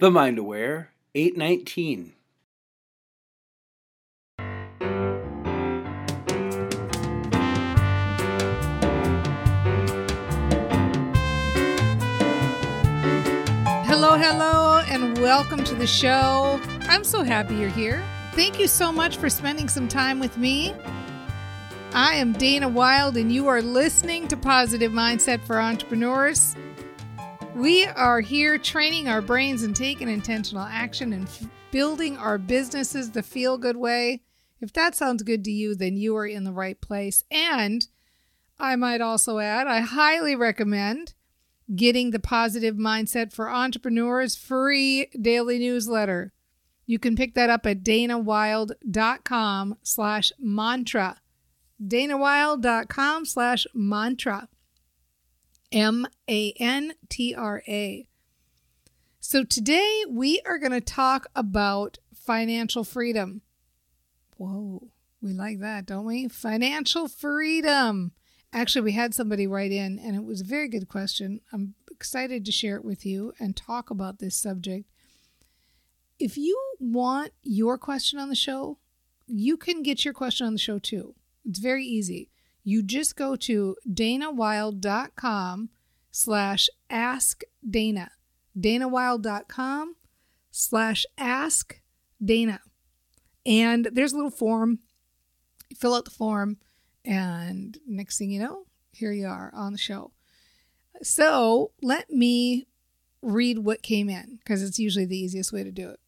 The Mind Aware 819. Hello, hello, and welcome to the show. I'm so happy you're here. Thank you so much for spending some time with me. I am Dana Wilde, and you are listening to Positive Mindset for Entrepreneurs. We are here training our brains and taking intentional action and f- building our businesses the feel good way. If that sounds good to you, then you are in the right place. And I might also add, I highly recommend getting the Positive Mindset for Entrepreneurs free daily newsletter. You can pick that up at danawilde.com slash mantra. danawilde.com slash mantra. M A N T R A. So today we are going to talk about financial freedom. Whoa, we like that, don't we? Financial freedom. Actually, we had somebody write in, and it was a very good question. I'm excited to share it with you and talk about this subject. If you want your question on the show, you can get your question on the show too. It's very easy. You just go to danawilde.com slash ask Dana. danawilde.com slash ask Dana. And there's a little form. Fill out the form and next thing you know, here you are on the show. So let me read what came in because it's usually the easiest way to do it.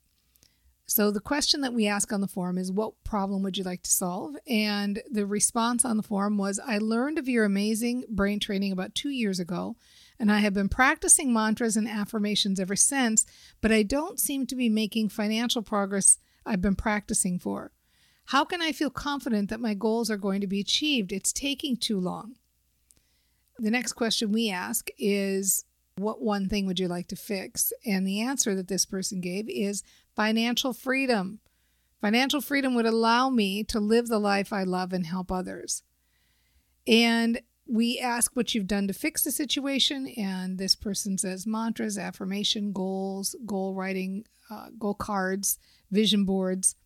So the question that we ask on the forum is what problem would you like to solve? And the response on the forum was I learned of your amazing brain training about 2 years ago and I have been practicing mantras and affirmations ever since, but I don't seem to be making financial progress I've been practicing for. How can I feel confident that my goals are going to be achieved? It's taking too long. The next question we ask is What one thing would you like to fix? And the answer that this person gave is financial freedom. Financial freedom would allow me to live the life I love and help others. And we ask what you've done to fix the situation, and this person says mantras, affirmation, goals, goal writing, uh, goal cards, vision boards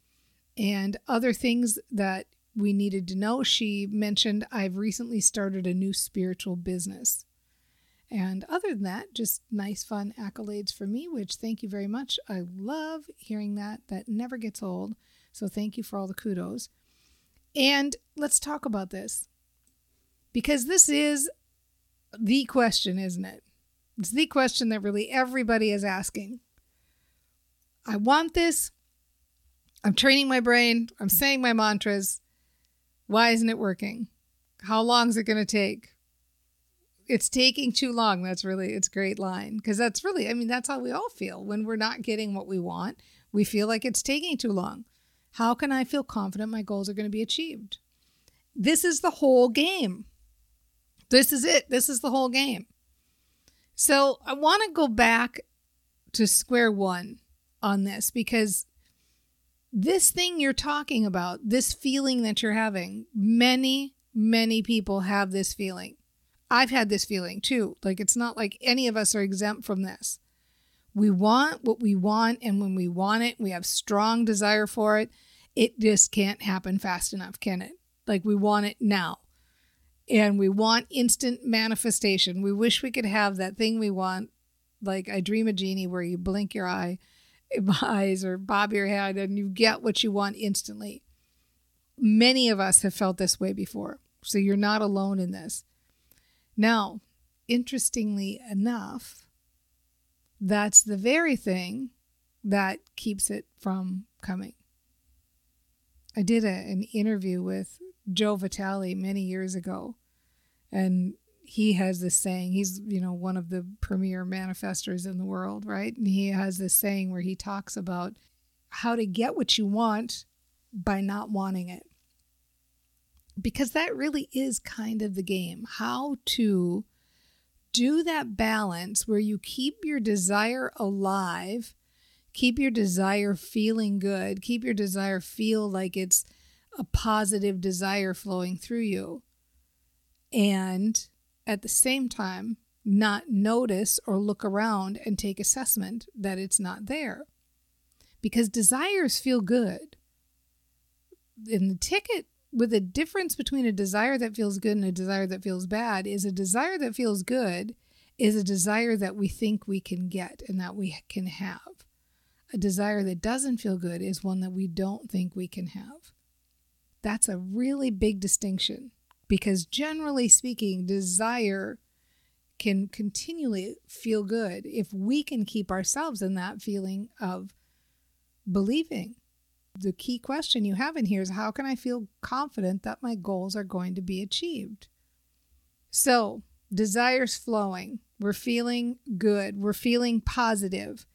and other things that we needed to know. She mentioned, I've recently started a new spiritual business. And other than that, just nice, fun accolades for me, which thank you very much. I love hearing that. That never gets old. So thank you for all the kudos. And let's talk about this because this is the question, isn't it? It's the question that really everybody is asking. I want this. I'm training my brain. I'm saying my mantras. Why isn't it working? How long is it going to take? It's taking too long. That's really it's great line because that's really I mean that's how we all feel when we're not getting what we want. We feel like it's taking too long. How can I feel confident my goals are going to be achieved? This is the whole game. This is it. This is the whole game. So, I want to go back to square one on this because this thing you're talking about, this feeling that you're having, many, many people have this feeling. I've had this feeling too. Like it's not like any of us are exempt from this. We want what we want, and when we want it, we have strong desire for it. It just can't happen fast enough, can it? Like we want it now. And we want instant manifestation. We wish we could have that thing we want, like I Dream of Jeannie, where you blink your eye eyes or bob your head and you get what you want instantly. Many of us have felt this way before, so you're not alone in this. Now, interestingly enough, that's the very thing that keeps it from coming. I did a, an interview with Joe Vitale many years ago, and he has this saying. He's, you know, one of the premier manifestors in the world, right? And he has this saying where he talks about how to get what you want by not wanting it. Because that really is kind of the game. How to do that balance where you keep your desire alive, keep your desire feeling good, keep your desire feel like it's a positive desire flowing through you. And at the same time, not notice or look around and take assessment that it's not there. Because desires feel good. In the ticket, with a difference between a desire that feels good and a desire that feels bad, is a desire that feels good is a desire that we think we can get and that we can have. A desire that doesn't feel good is one that we don't think we can have. That's a really big distinction because, generally speaking, desire can continually feel good if we can keep ourselves in that feeling of believing. The key question you have in here is how can I feel confident that my goals are going to be achieved? So, desires flowing. We're feeling good. We're feeling positive.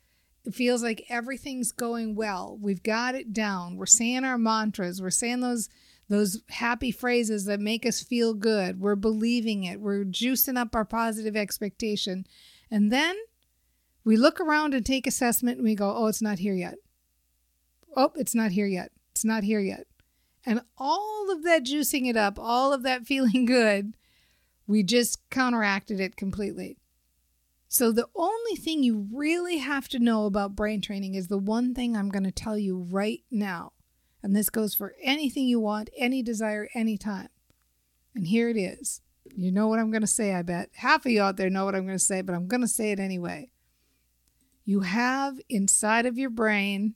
It feels like everything's going well. We've got it down. We're saying our mantras. We're saying those those happy phrases that make us feel good. We're believing it. We're juicing up our positive expectation. And then we look around and take assessment and we go, "Oh, it's not here yet." Oh, it's not here yet. It's not here yet. And all of that juicing it up, all of that feeling good, we just counteracted it completely. So, the only thing you really have to know about brain training is the one thing I'm going to tell you right now. And this goes for anything you want, any desire, anytime. And here it is. You know what I'm going to say, I bet. Half of you out there know what I'm going to say, but I'm going to say it anyway. You have inside of your brain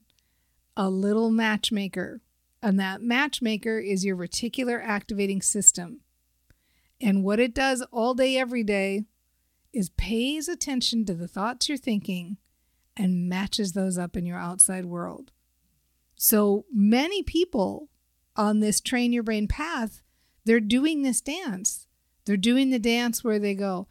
a little matchmaker, and that matchmaker is your reticular activating system. And what it does all day, every day is pays attention to the thoughts you're thinking and matches those up in your outside world. So many people on this train your brain path, they're doing this dance. They're doing the dance where they go,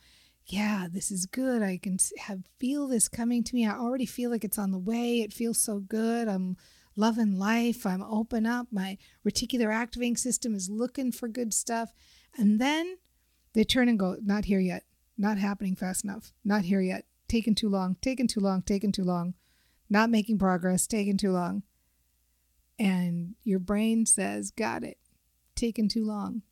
yeah, this is good. I can have feel this coming to me. I already feel like it's on the way. It feels so good. I'm loving life. I'm open up. My reticular activating system is looking for good stuff. And then they turn and go, not here yet. Not happening fast enough. Not here yet. Taking too long. Taking too long. Taking too long. Not making progress. Taking too long. And your brain says, "Got it. Taking too long."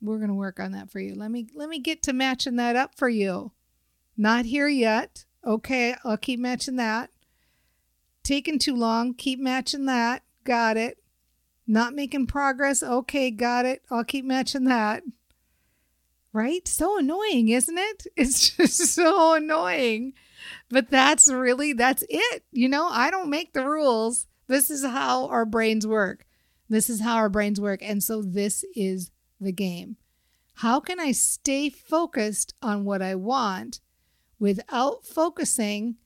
We're going to work on that for you. Let me let me get to matching that up for you. Not here yet. Okay, I'll keep matching that. Taking too long. Keep matching that. Got it. Not making progress. Okay, got it. I'll keep matching that right? So annoying, isn't it? It's just so annoying. But that's really that's it. You know, I don't make the rules. This is how our brains work. This is how our brains work. And so this is the game. How can I stay focused on what I want without focusing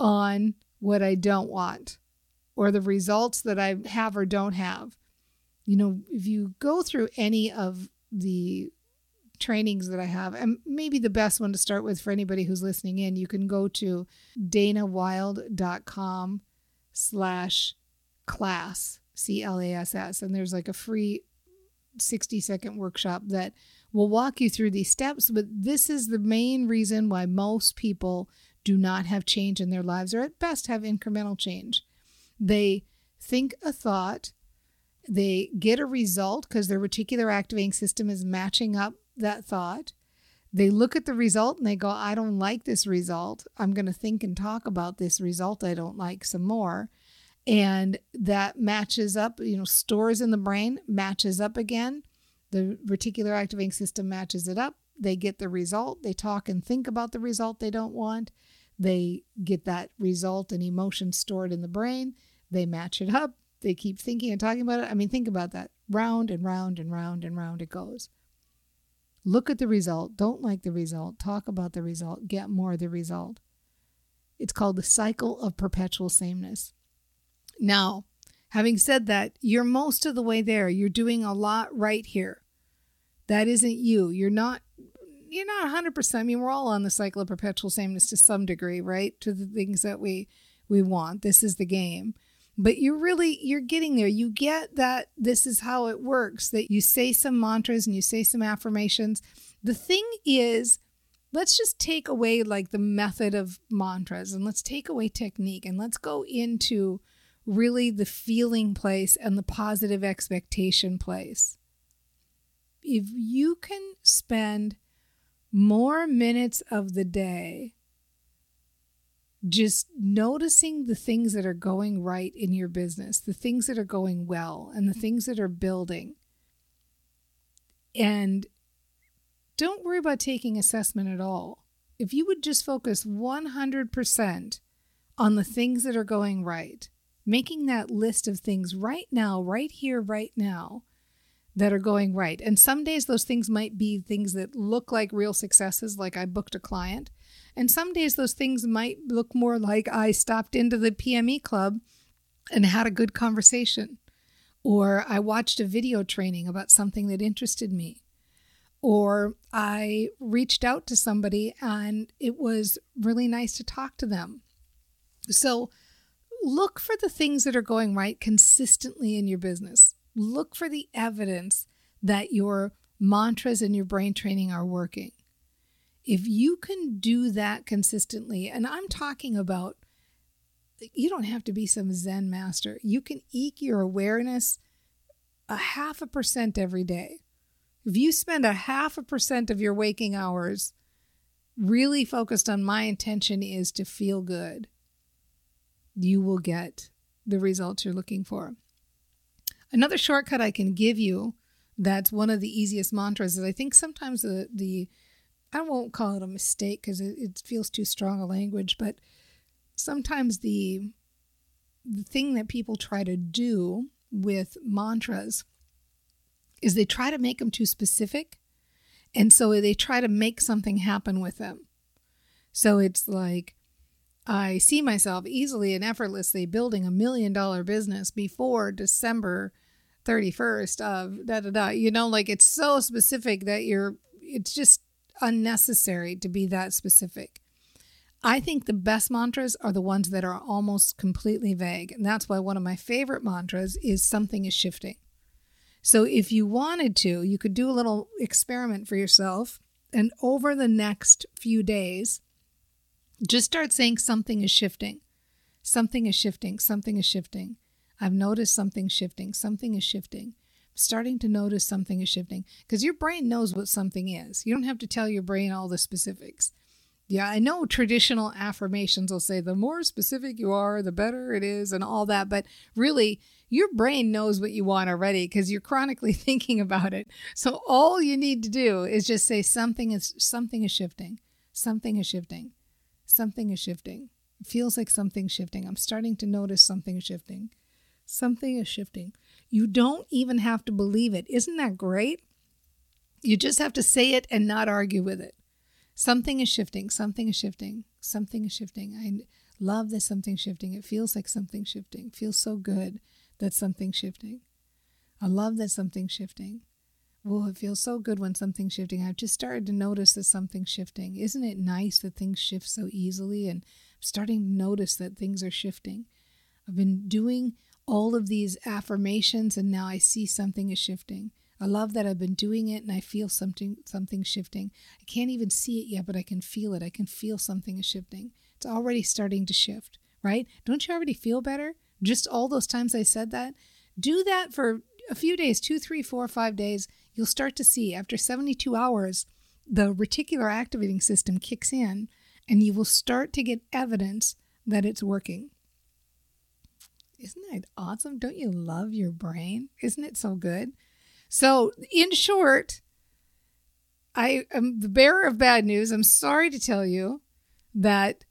on what I don't want or the results that I have or don't have? You know, if you go through any of the trainings that I have, and maybe the best one to start with for anybody who's listening in, you can go to danawilde.com slash class, C L A S S, and there's like a free 60 second workshop that will walk you through these steps. But this is the main reason why most people do not have change in their lives, or at best have incremental change. They think a thought, they get a result because their reticular activating system is matching up that thought. They look at the result and they go, I don't like this result. I'm going to think and talk about this result I don't like some more. And that matches up, you know, stores in the brain, matches up again. The reticular activating system matches it up. They get the result. They talk and think about the result they don't want. They get that result and emotion stored in the brain. They match it up. They keep thinking and talking about it. I mean, think about that. Round and round and round and round it goes. Look at the result. Don't like the result. Talk about the result. Get more of the result. It's called the cycle of perpetual sameness. Now, having said that, you're most of the way there. You're doing a lot right here. That isn't you. You're not you're not 100%. I mean, we're all on the cycle of perpetual sameness to some degree, right? To the things that we we want. This is the game. But you're really you're getting there. You get that this is how it works. That you say some mantras and you say some affirmations. The thing is let's just take away like the method of mantras and let's take away technique and let's go into really the feeling place and the positive expectation place. If you can spend more minutes of the day just noticing the things that are going right in your business, the things that are going well, and the things that are building. And don't worry about taking assessment at all. If you would just focus 100% on the things that are going right, making that list of things right now, right here, right now, that are going right. And some days those things might be things that look like real successes, like I booked a client. And some days those things might look more like I stopped into the PME club and had a good conversation, or I watched a video training about something that interested me, or I reached out to somebody and it was really nice to talk to them. So look for the things that are going right consistently in your business. Look for the evidence that your mantras and your brain training are working. If you can do that consistently, and I'm talking about you don't have to be some Zen master. You can eke your awareness a half a percent every day. If you spend a half a percent of your waking hours really focused on my intention is to feel good, you will get the results you're looking for. Another shortcut I can give you that's one of the easiest mantras is I think sometimes the, the I won't call it a mistake because it, it feels too strong a language, but sometimes the the thing that people try to do with mantras is they try to make them too specific. And so they try to make something happen with them. So it's like, I see myself easily and effortlessly building a million dollar business before December 31st of da da da. You know, like it's so specific that you're, it's just unnecessary to be that specific. I think the best mantras are the ones that are almost completely vague. And that's why one of my favorite mantras is something is shifting. So if you wanted to, you could do a little experiment for yourself. And over the next few days, just start saying something is shifting. Something is shifting. Something is shifting. I've noticed something shifting. Something is shifting. starting to notice something is shifting because your brain knows what something is. You don't have to tell your brain all the specifics. Yeah, I know traditional affirmations will say the more specific you are, the better it is, and all that. But really, your brain knows what you want already because you're chronically thinking about it. So all you need to do is just say something is something is shifting. Something is shifting. Something is shifting. It feels like something's shifting. I'm starting to notice something shifting. Something is shifting. You don't even have to believe it. Isn't that great? You just have to say it and not argue with it. Something is shifting. Something is shifting. Something is shifting. I love that something shifting. It feels like something shifting. It feels so good that something's shifting. I love that something's shifting. Oh, it feels so good when something's shifting. I've just started to notice that something's shifting. Isn't it nice that things shift so easily? And I'm starting to notice that things are shifting. I've been doing all of these affirmations and now I see something is shifting. I love that I've been doing it and I feel something something shifting. I can't even see it yet, but I can feel it. I can feel something is shifting. It's already starting to shift, right? Don't you already feel better? Just all those times I said that. Do that for a few days, two, three, four, five days. You'll start to see after 72 hours, the reticular activating system kicks in and you will start to get evidence that it's working. Isn't that awesome? Don't you love your brain? Isn't it so good? So, in short, I am the bearer of bad news. I'm sorry to tell you that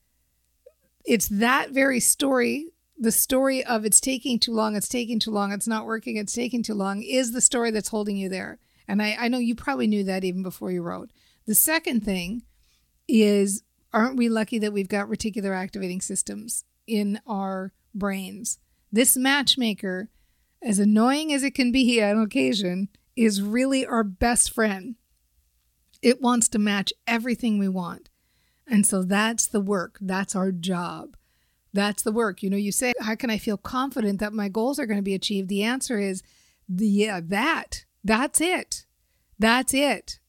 it's that very story the story of it's taking too long, it's taking too long, it's not working, it's taking too long is the story that's holding you there. And I, I know you probably knew that even before you wrote. The second thing is aren't we lucky that we've got reticular activating systems in our brains? This matchmaker, as annoying as it can be on occasion, is really our best friend. It wants to match everything we want. And so that's the work. That's our job. That's the work. You know, you say, How can I feel confident that my goals are going to be achieved? The answer is, the, Yeah, that. That's it. That's it.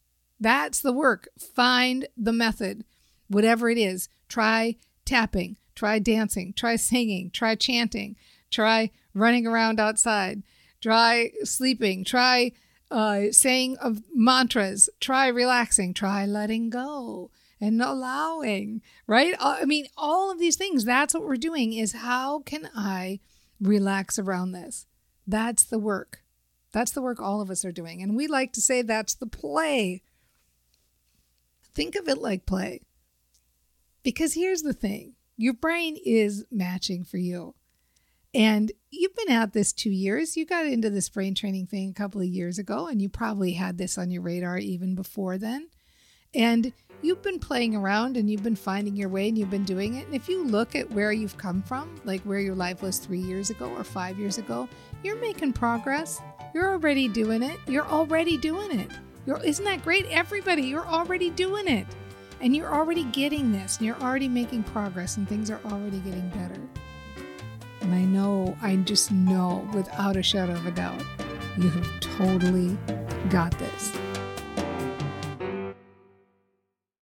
That's the work. Find the method, whatever it is. Try tapping, try dancing, try singing, try chanting, try running around outside, try sleeping, try uh, saying of mantras, try relaxing, try letting go and allowing, right? Uh, I mean, all of these things, that's what we're doing is how can I relax around this? That's the work. That's the work all of us are doing. And we like to say that's the play. Think of it like play. Because here's the thing your brain is matching for you. And you've been at this two years. You got into this brain training thing a couple of years ago, and you probably had this on your radar even before then. And you've been playing around and you've been finding your way and you've been doing it. And if you look at where you've come from, like where your life was three years ago or five years ago, you're making progress. You're already doing it. You're already doing it. You're, isn't that great? Everybody, you're already doing it. And you're already getting this, and you're already making progress, and things are already getting better. And I know, I just know without a shadow of a doubt, you have totally got this.